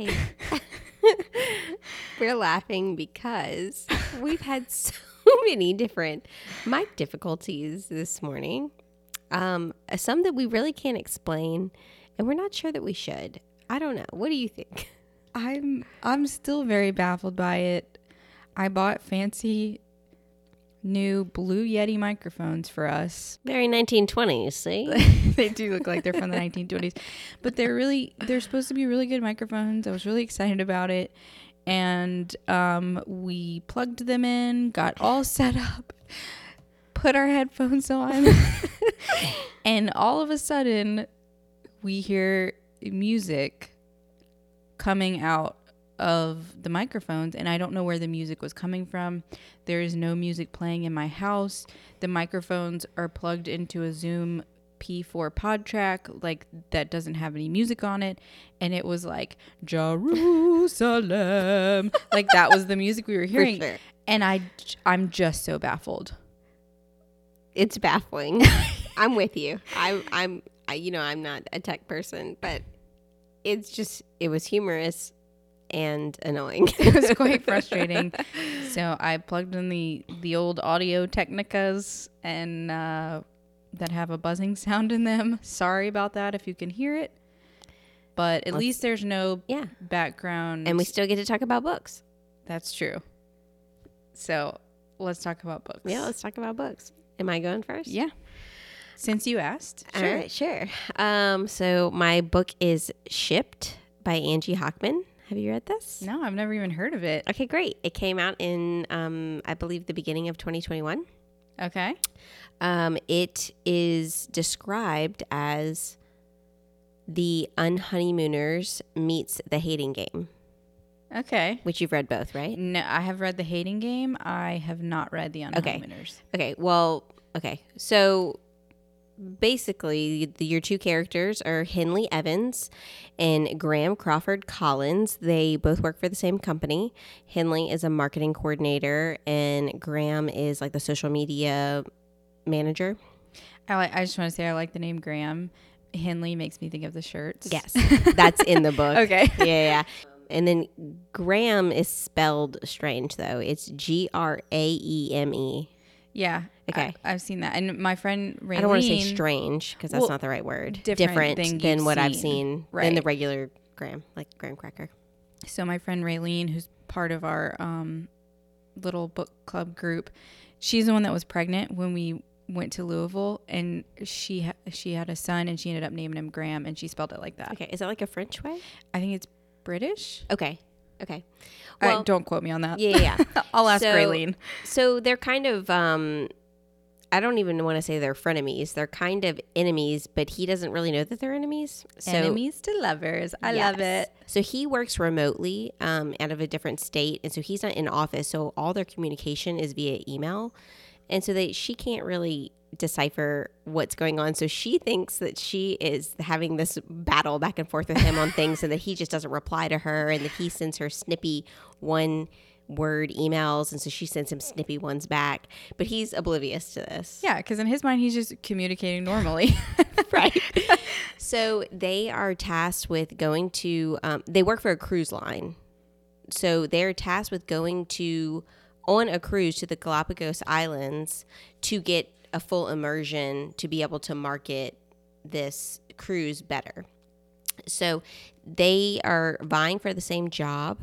Hi. We're laughing because we've had so many different mic difficulties this morning. Um, some that we really can't explain, and we're not sure that we should. I don't know. What do you think? I'm I'm still very baffled by it. I bought fancy new blue Yeti microphones for us. Very 1920s, see? they do look like they're from the 1920s, but they're really they're supposed to be really good microphones. I was really excited about it, and um, we plugged them in, got all set up, put our headphones on, and all of a sudden, we hear music coming out of the microphones and I don't know where the music was coming from. There is no music playing in my house. The microphones are plugged into a Zoom P4 PodTrak like that doesn't have any music on it and it was like Jerusalem like that was the music we were hearing sure. and I I'm just so baffled. It's baffling. I'm with you. I, I'm, I, you know, I'm not a tech person, but it's just, it was humorous and annoying. it was quite frustrating. So I plugged in the the old Audio Technicas and uh, that have a buzzing sound in them. Sorry about that if you can hear it, but at Let's- least there's no yeah. background. And we still get to talk about books. that's true. So let's talk about books. Yeah, let's talk about books. Am I going first? yeah. Since you asked, All right, sure. Um, so my book is Shipped by Angie Hockman. Have you read this? No, I've never even heard of it. Okay, great. It came out in, um, I believe, the beginning of 2021. Okay. Um, it is described as the Unhoneymooners meets the Hating Game, Okay. which you've read both, right? No, I have read the Hating Game. I have not read the unhoneymooners. Okay. Unhoneymooners. Okay, well, okay. So basically, your two characters are Henley Evans and Graeme Crawford Collins. They both work for the same company. Henley is a marketing coordinator, and Graeme is like the social media manager. I like. I just want to say I like the name Graeme. Henley makes me think of the shirts. Yes, that's in the book. Okay. Yeah, yeah. And then Graeme is spelled strange though. It's G R A E M E. Yeah. Okay. I, have seen that. And my friend Raylene. I don't want to say strange because that's Well, not the right word. different than than what I've seen. seen than the regular graham, like graham cracker. So my friend Raylene, who's part of our um, little book club group, she's the one that was pregnant when we went to Louisville, and she ha- she had a son, and she ended up naming him Graham, and she spelled it like that. Okay, is that like a French way? I think it's British. Okay, okay. Well, don't quote me on that. yeah, yeah. yeah. I'll ask So- Raylene. so they're kind of um I don't even want to say they're frenemies. They're kind of enemies, but he doesn't really know that they're enemies. So Enemies to lovers. I love it. So he works remotely um, out of a different state, and so he's not in office. So all their communication is via email, and so they she can't really decipher what's going on. So she thinks that she is having this battle back and forth with him on things, and that he just doesn't reply to her, and that he sends her snippy one word emails, and so she sends him snippy ones back. But he's oblivious to this. Yeah, because in his mind, he's just communicating normally. right. so they are tasked with going to. Um, they work for a cruise line, so they're tasked with going to on a cruise to the Galapagos Islands to get a full immersion to be able to market this cruise better. So they are vying for the same job.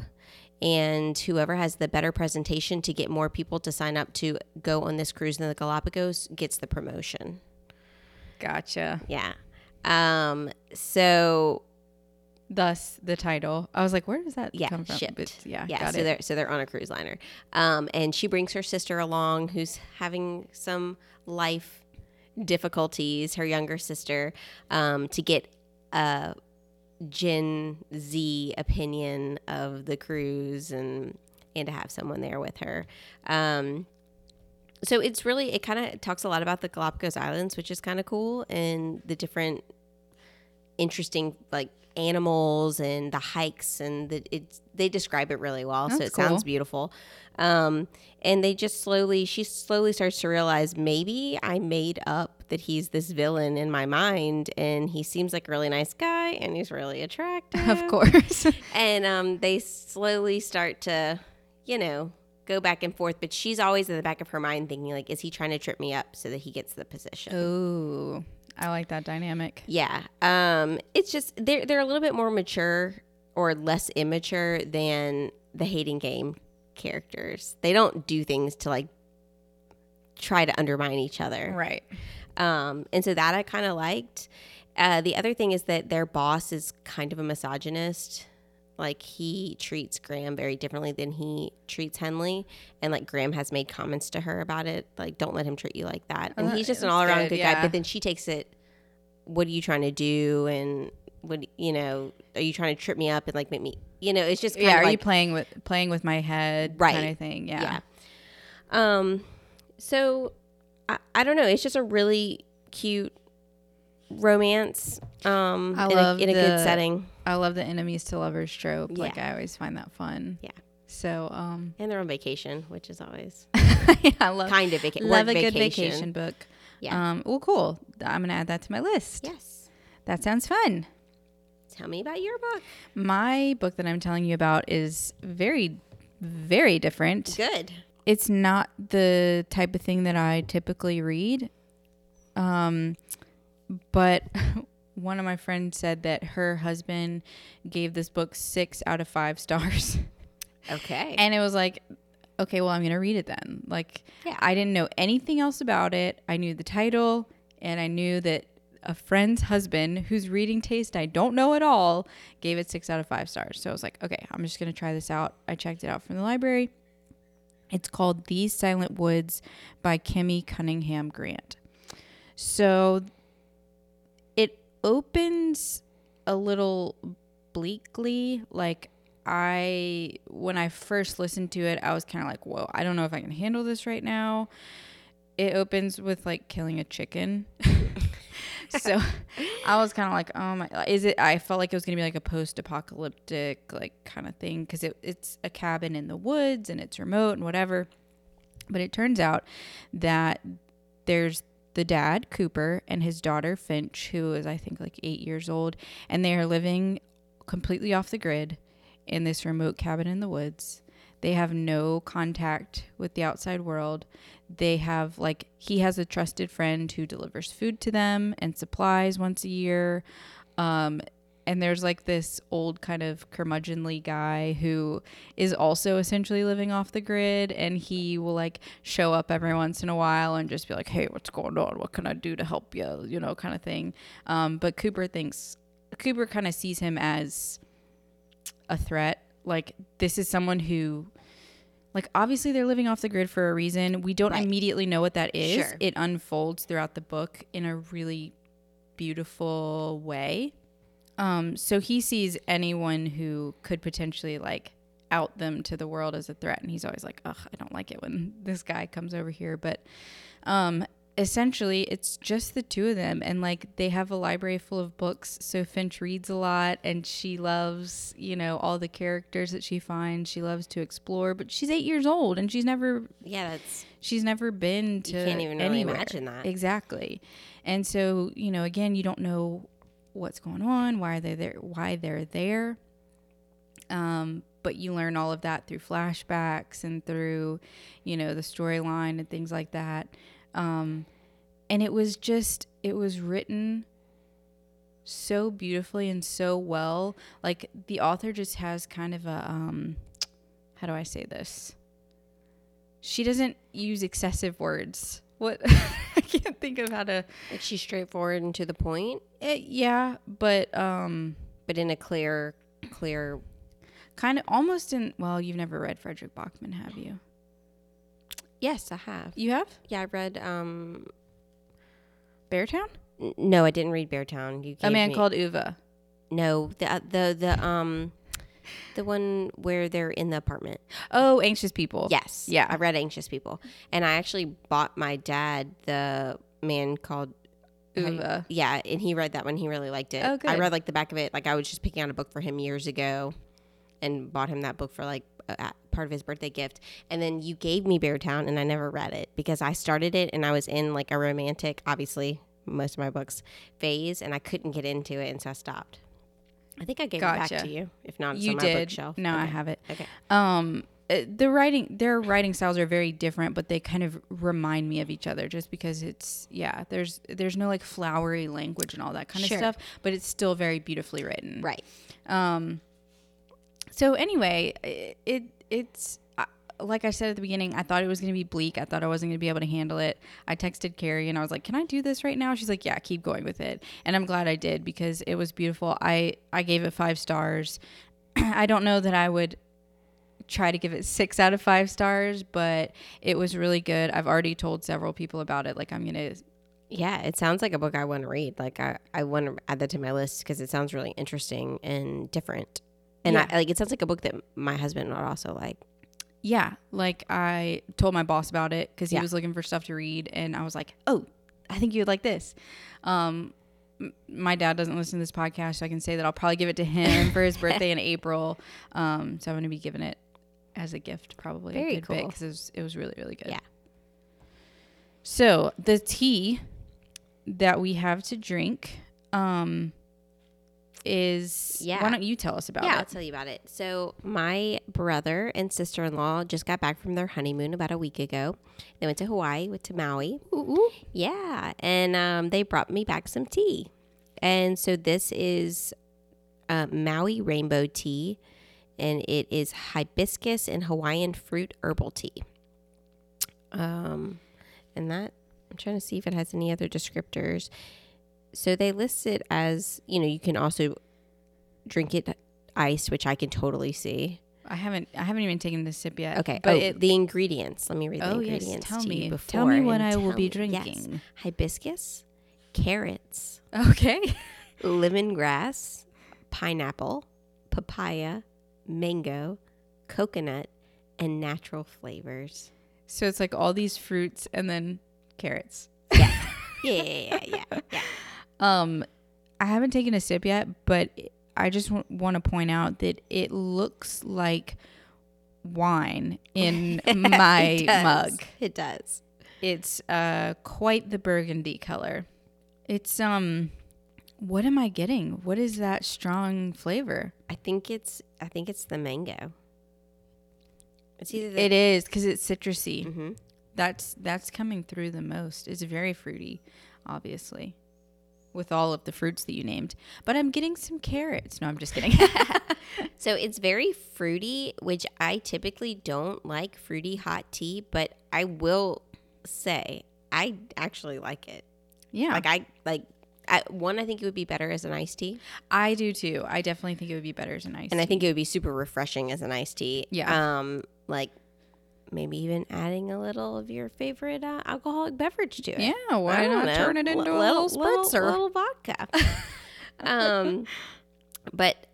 And whoever has the better presentation to get more people to sign up to go on this cruise in the Galapagos gets the promotion. gotcha. Yeah. Um. So Thus the title. I was like, where does that yeah, come from? shipped. But yeah, yeah. so it. they're so they're on a cruise liner. Um. And she brings her sister along, who's having some life difficulties. Her younger sister, um, to get a Gen Z opinion of the cruise and and to have someone there with her. Um, so it's really it kind of talks a lot about the Galapagos Islands, which is kind of cool, and the different interesting like animals and the hikes and the it's they describe it really well so That's it sounds beautiful um and they just slowly she slowly starts to realize maybe i made up that he's this villain in my mind and he seems like a really nice guy and he's really attractive Of course. and um they slowly start to you know go back and forth but she's always in the back of her mind thinking like is he trying to trip me up so that he gets the position Ooh, I like that dynamic. yeah. Um, it's just they're they're a little bit more mature or less immature than the hating game characters. They don't do things to like try to undermine each other. Right. Um, and so that I kind of liked. Uh, the other thing is that their boss is kind of a misogynist. Like he treats Graeme very differently than he treats Henley, and like Graeme has made comments to her about it, like don't let him treat you like that. And Oh, he's just an all around good, good, guy. But then she takes it, what are you trying to do? And what you know, are you trying to trip me up and like make me? You know, it's just kind Yeah. of Are like, you playing with playing with my head? Right. Kind of thing. Yeah. Yeah. Um, so I, I don't know. It's just a really cute romance. Um, I in, love a, in a good setting, I love the enemies to lovers trope. Like I always find that fun. Yeah. So um, and they're on vacation, which is always yeah, I love kind of vaca- love a work good vacation book. Yeah. Um. Well, cool. I'm gonna add that to my list. Yes. That sounds fun. Tell me about your book. My book that I'm telling you about is very, very different. Good. It's not the type of thing that I typically read. Um, but one of my friends said that her husband gave this book six out of five stars. Okay. and it was like, okay, well, I'm going to read it then. Like, Yeah. I didn't know anything else about it. I knew the title and I knew that a friend's husband whose reading taste I don't know at all gave it six out of five stars. So I was like, okay, I'm just going to try this out. I checked it out from the library. It's called These Silent Woods by Kimi Cunningham Grant. So it opens a little bleakly. Like, I, when I first listened to it, I was kind of like, whoa, I don't know if I can handle this right now. It opens with like killing a chicken. so I was kind of like, oh my, is it? I felt like it was gonna be like a post-apocalyptic like kind of thing because it, it's a cabin in the woods and it's remote and whatever. But it turns out that there's the dad Cooper and his daughter Finch, who is I think like eight years old, and they are living completely off the grid in this remote cabin in the woods. They have no contact with the outside world. They have like he has a trusted friend who delivers food to them and supplies once a year. Um, and there's like this old kind of curmudgeonly guy who is also essentially living off the grid and he will like show up every once in a while and just be like hey what's going on what can i do to help you you know kind of thing um, but cooper thinks cooper kind of sees him as a threat like this is someone who like obviously they're living off the grid for a reason we don't Right. immediately know what that is Sure. it unfolds throughout the book in a really beautiful way um, so he sees anyone who could potentially like out them to the world as a threat, and he's always like, "Ugh, I don't like it when this guy comes over here." But um, essentially, it's just the two of them, and like they have a library full of books. So Finch reads a lot, and she loves, you know, all the characters that she finds. She loves to explore, but she's eight years old, and she's never Yeah, that's she's never been to can't even really imagine that. exactly and so you know again you don't know what's going on why are they there why they're there um but you learn all of that through flashbacks and through you know the storyline and things like that um and it was just it was written so beautifully and so well like the author just has kind of a um how do i say this she doesn't use excessive words. What I can't think of how to. like she's straightforward and to the point, eh, yeah, but um, but in a clear, clear. kind of almost in. Well, you've never read Fredrik Backman, have you? Yes, I have. You have Yeah, I read. um Beartown? n- No, I didn't read Beartown. You A gave man me- called Ove. no, the uh, the the um, the one where they're in the apartment. Oh, anxious people. Yes. Yeah. I read Anxious People. And I actually bought my dad the man called Ove. Yeah, and he read that one. He really liked it. Oh, I good. read like the back of it. Like I was just picking out a book for him years ago and bought him that book for like a, a part of his birthday gift. And then you gave me Beartown and I never read it because I started it and I was in like a romantic, obviously, most of my books phase and I couldn't get into it and so I stopped. I think I gave it back to you. If not, it's You on my did. bookshelf. No, I have it. Okay. Um, uh, the writing, their writing styles are very different, but they kind of remind me of each other just because it's yeah. There's there's no like flowery language and all that kind Sure. of stuff, but it's still very beautifully written. Right. Um. So anyway, it, it it's like I said at the beginning. I thought it was going to be bleak. I thought I wasn't going to be able to handle it. I texted Carrie and I was like, "Can I do this right now?" She's like, "Yeah, keep going with it." And I'm glad I did because it was beautiful. I I gave it five stars. I don't know that I would try to give it six out of five stars, but it was really good. I've already told several people about it. Like I'm gonna Yeah, it sounds like a book I want to read. Like I, I want to add that to my list because it sounds really interesting and different. And Yeah. I like it sounds like a book that my husband would also like. Yeah, like I told my boss about it because he Yeah. was looking for stuff to read, and I was like, "Oh, I think you would like this." Um, m- my dad doesn't listen to this podcast, so I can say that I'll probably give it to him for his birthday in April. Um, so I'm going to be giving it as a gift, probably Very a good cool. because it was, it was really really good. Yeah. So the tea that we have to drink, um, is Yeah. Why don't you tell us about it? yeah, I'll tell you about it. So my brother and sister in law just got back from their honeymoon about a week ago. They went to Hawaii, went to Maui. Ooh, Yeah, and um, they brought me back some tea. And so this is uh, Maui Rainbow Tea, and it is hibiscus and Hawaiian fruit herbal tea. Um, and that I'm trying to see if it has any other descriptors. So they list it as you know you can also drink it iced, which I can totally see. I haven't I haven't even taken the sip yet. Okay, but oh, it, the ingredients. Let me read the Oh, yes. ingredients Tell to me. you Tell me what I will be me- yes. drinking. Hibiscus, carrots, okay. lemongrass, pineapple, papaya, mango, coconut, and natural flavors. So it's like all these fruits and then carrots. Yeah, yeah, yeah, yeah, yeah. yeah. Um, I haven't taken a sip yet, but I just w- want to point out that it looks like wine in my It mug. It does. It's uh quite the burgundy color. It's um what am I getting? What is that strong flavor? I think it's. I think it's the mango. It's either the. It is cuz it's citrusy. hmm That's that's coming through the most. It's very fruity, obviously. With all of the fruits that you named. But I'm getting some carrots. No, I'm just kidding. So it's very fruity, which I typically don't like fruity hot tea, but I will say I actually like it. yeah. Like I like I, one. I think it would be better as an iced tea, I do too. I definitely think it would be better as an iced and I think it would be super refreshing as an iced tea. Yeah. Um, like maybe even adding a little of your favorite uh, alcoholic beverage to it. Yeah, why don't know. turn it into a little spritzer? A little vodka. um, but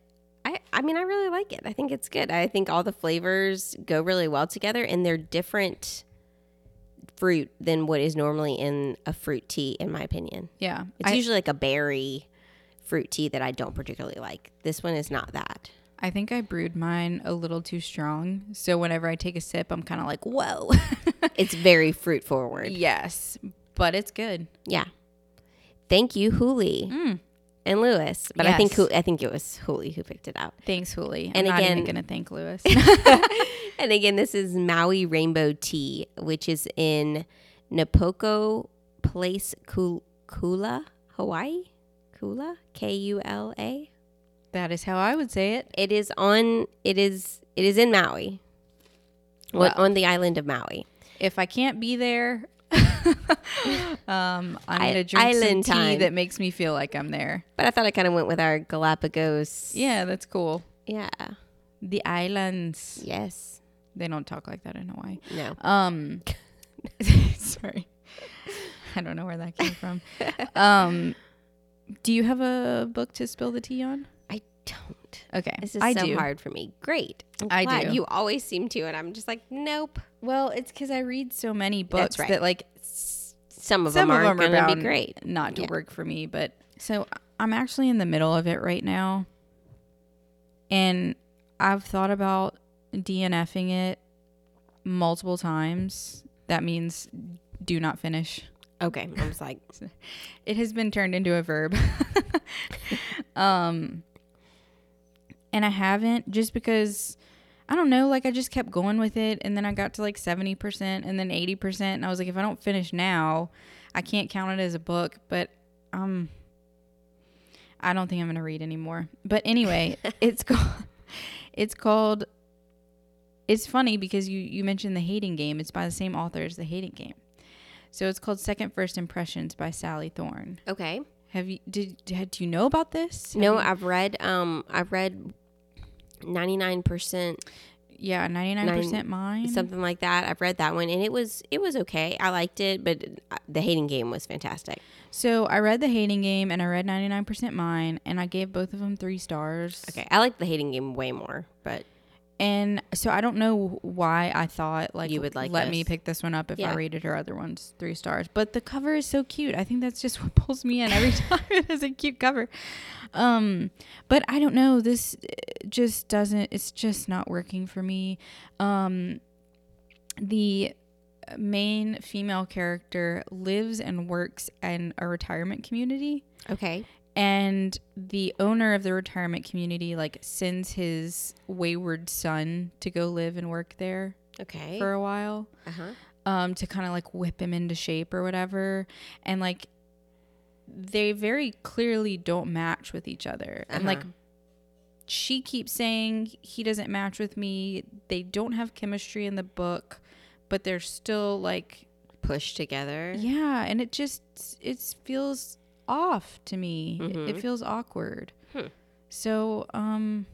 I, I mean, I really like it. I think it's good. I think all the flavors go really well together, and they're different fruit than what is normally in a fruit tea, in my opinion. yeah. It's I, usually like a berry fruit tea that I don't particularly like. This one is not that. I think I brewed mine a little too strong. So whenever I take a sip, I'm kind of like, whoa. It's very fruit forward. yes, but it's good. Yeah. Thank you, Huli. Mm. and Lewis. But I think I think it was Huli who picked it out. Thanks, Huli. And I'm again- going to thank Lewis. And again, this is Maui Rainbow Tea, which is in Napoko Place, Kula, Hawaii. Kula, K U L A. that is how I would say it. It is on. It is. It is in Maui. Well, on the island of Maui. If I can't be there, um, I'm going to drink island some tea time. that makes me feel like I'm there. But I thought I kind of went with our Galapagos. Yeah, that's cool. Yeah. The islands. Yes. They don't talk like that in Hawaii. No. Um, sorry, I don't know where that came from. Um, do you have a book to spill the tea on? Don't. Okay, This is I so do. hard for me. Great. I do. You always seem to, and I'm just like, nope. Well, it's because I read so many books right. that like s- Some of some them of aren't them are going to be great. not to Yeah. work for me. But so I'm actually in the middle of it right now, and I've thought about DNFing it multiple times. That means do not finish. Okay. I was like, It has been turned into a verb. um and I haven't just because I don't know, like I just kept going with it and then I got to like 70% and then 80% and I was like if I don't finish now, I can't count it as a book, but um I don't think I'm going to read anymore. But anyway, it's called it's called it's funny because you you mentioned the hating game. It's by the same author as the hating game. So it's called Second First Impressions by Sally Thorne. okay. Have you did, did do you know about this? Have No, you- I've read. Um, I've read ninety nine percent, yeah, ninety nine percent mine. something like that. I've read that one, and it was it was okay. I liked it, but uh, the hating game was fantastic. So I read the hating game and I read ninety nine percent mine, and I gave both of them three stars. Okay, I like the hating game way more, but And so I don't know why I thought like You would like let me pick this one up if I Yeah. rated her other ones three stars. But the cover is so cute. I think that's just what pulls me in every time. it has a cute cover. Um, but I don't know. This uh, just doesn't. It's just not working for me. Um, the main female character lives and works in a retirement community okay, and the owner of the retirement community like sends his wayward son to go live and work there okay, for a while uh huh, um to kind of like whip him into shape or whatever. And like they very clearly don't match with each other. And like Uh-huh. she keeps saying he doesn't match with me. They don't have chemistry in the book but they're still like pushed together. yeah, and it just it feels off to me. It- It feels awkward. Hmm. So, um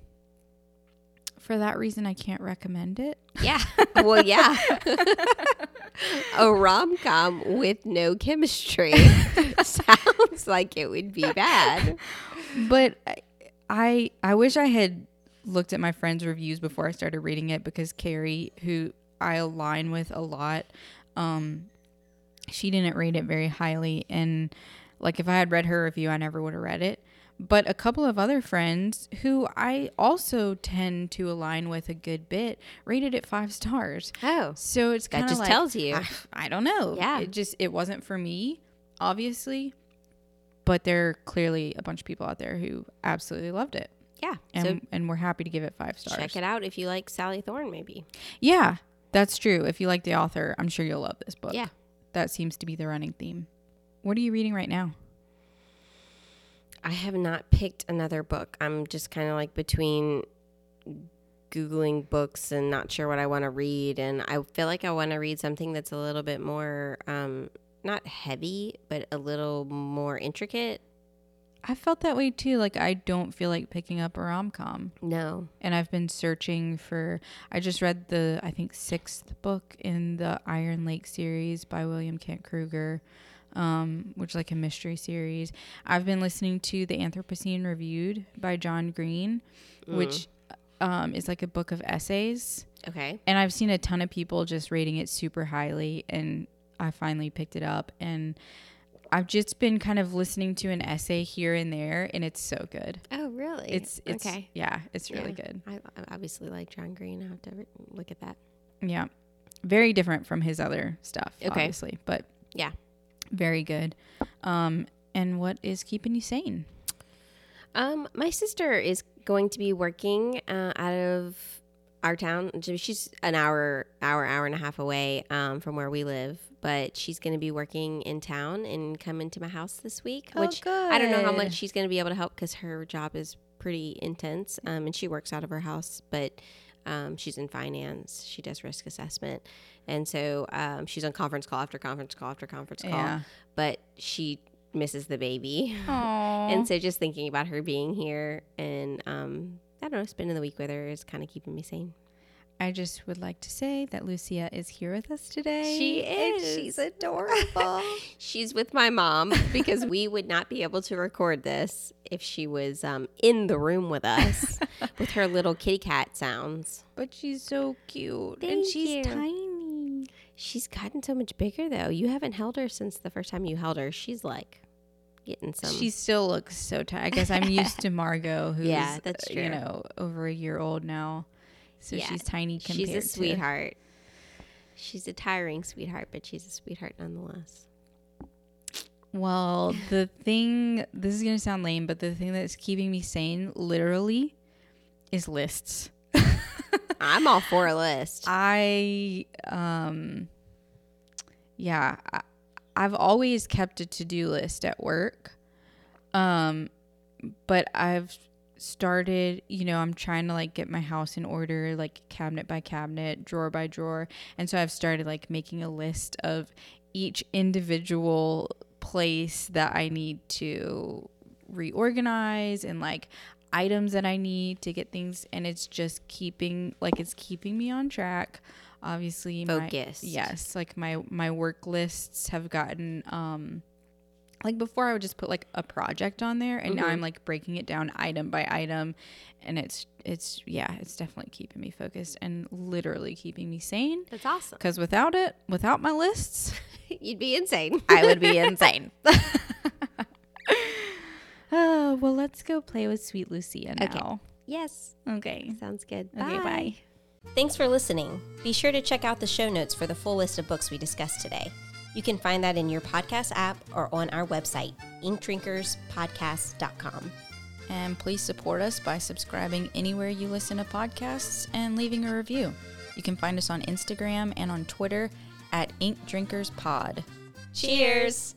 for that reason I can't recommend it. Yeah. Well, yeah. a rom com with no chemistry sounds like it would be bad. But I- I I wish I had looked at my friends' reviews before I started reading it because Carrie, who I align with a lot, um she didn't rate it very highly and like if I had read her review I never would have read it. But a couple of other friends who I also tend to align with a good bit rated it five stars. Oh, So it's kind of just like, tells you. I, I don't know. Yeah. It just it wasn't for me, obviously. But there are clearly a bunch of people out there who absolutely loved it. yeah. And so and we're happy to give it five stars. check it out if you like Sally Thorne, maybe. Yeah, that's true. If you like the author, I'm sure you'll love this book. Yeah. That seems to be the running theme. What are you reading right now? I have not picked another book. I'm just kind of like between Googling books and not sure what I want to read. And I feel like I want to read something that's a little bit more, um, not heavy, but a little more intricate. I felt that way too. Like I don't feel like picking up a rom com. No. and I've been searching for. I just read the I think sixth book in the Iron Lake series by William Kent Krueger, um, which is like a mystery series. I've been listening to the Anthropocene Reviewed by John Green, which um, is like a book of essays, Okay. and I've seen a ton of people just rating it super highly, and I finally picked it up and. I've just been kind of listening to an essay here and there, and it's so good. Oh, really? It's, it's okay. yeah, it's really Yeah. good. I, I obviously like John Green. I have to re- look at that. Yeah. Very different from his other stuff, Okay. obviously, but Yeah. Very good. Um, and what is keeping you sane? Um, my sister is going to be working uh, out of our town. She's an hour, hour, hour and a half away um, from where we live, but she's going to be working in town and come into my house this week. Oh, which I don't know how much she's going to be able to help because her job is pretty intense, um, and she works out of her house, but. Um, she's in finance. She does risk assessment, and so um, she's on conference call after conference call after conference call. Yeah. But she misses the baby. And so just thinking about her being here and um, I don't know, spending the week with her is kind of keeping me sane. I just would like to say that Lucia is here with us today. She is. she's adorable. She's with my mom because we would not be able to record this if she was um, in the room with us with her little kitty cat sounds. but she's so cute. and she's you. tiny. She's gotten so much bigger though. You haven't held her since the first time you held her. She's like getting some. She still looks so tiny. I guess I'm used to Margot, who's Yeah, that's uh, true. you know over a year old now, so Yeah, she's tiny compared she's a to- sweetheart. She's a tiring sweetheart, but she's a sweetheart nonetheless. Well, the thing this is gonna sound lame, but the thing that's keeping me sane, literally, is lists. I'm all for a list. I um, yeah, I, I've always kept a to do list at work, um, but I've started you know i'm trying to like get my house in order like cabinet by cabinet drawer by drawer and so i've started like making a list of each individual place that i need to reorganize and like items that i need to get things and it's just keeping like it's keeping me on track obviously my- Focused. yes like my my work lists have gotten um like before I would just put like a project on there and now Mhm. I'm like breaking it down item by item and it's it's yeah, it's definitely keeping me focused and literally keeping me sane That's awesome. cuz without it, without my lists, You'd be insane. I would be insane. oh, well let's go play with sweet Lucia now. yes. Okay. Sounds good. Okay, bye. Thanks for listening. Be sure to check out the show notes for the full list of books we discussed today. You can find that in your podcast app or on our website, inkdrinkerspodcast.com. And please support us by subscribing anywhere you listen to podcasts and leaving a review. You can find us on Instagram and on Twitter at Ink Drinkers Pod. Cheers!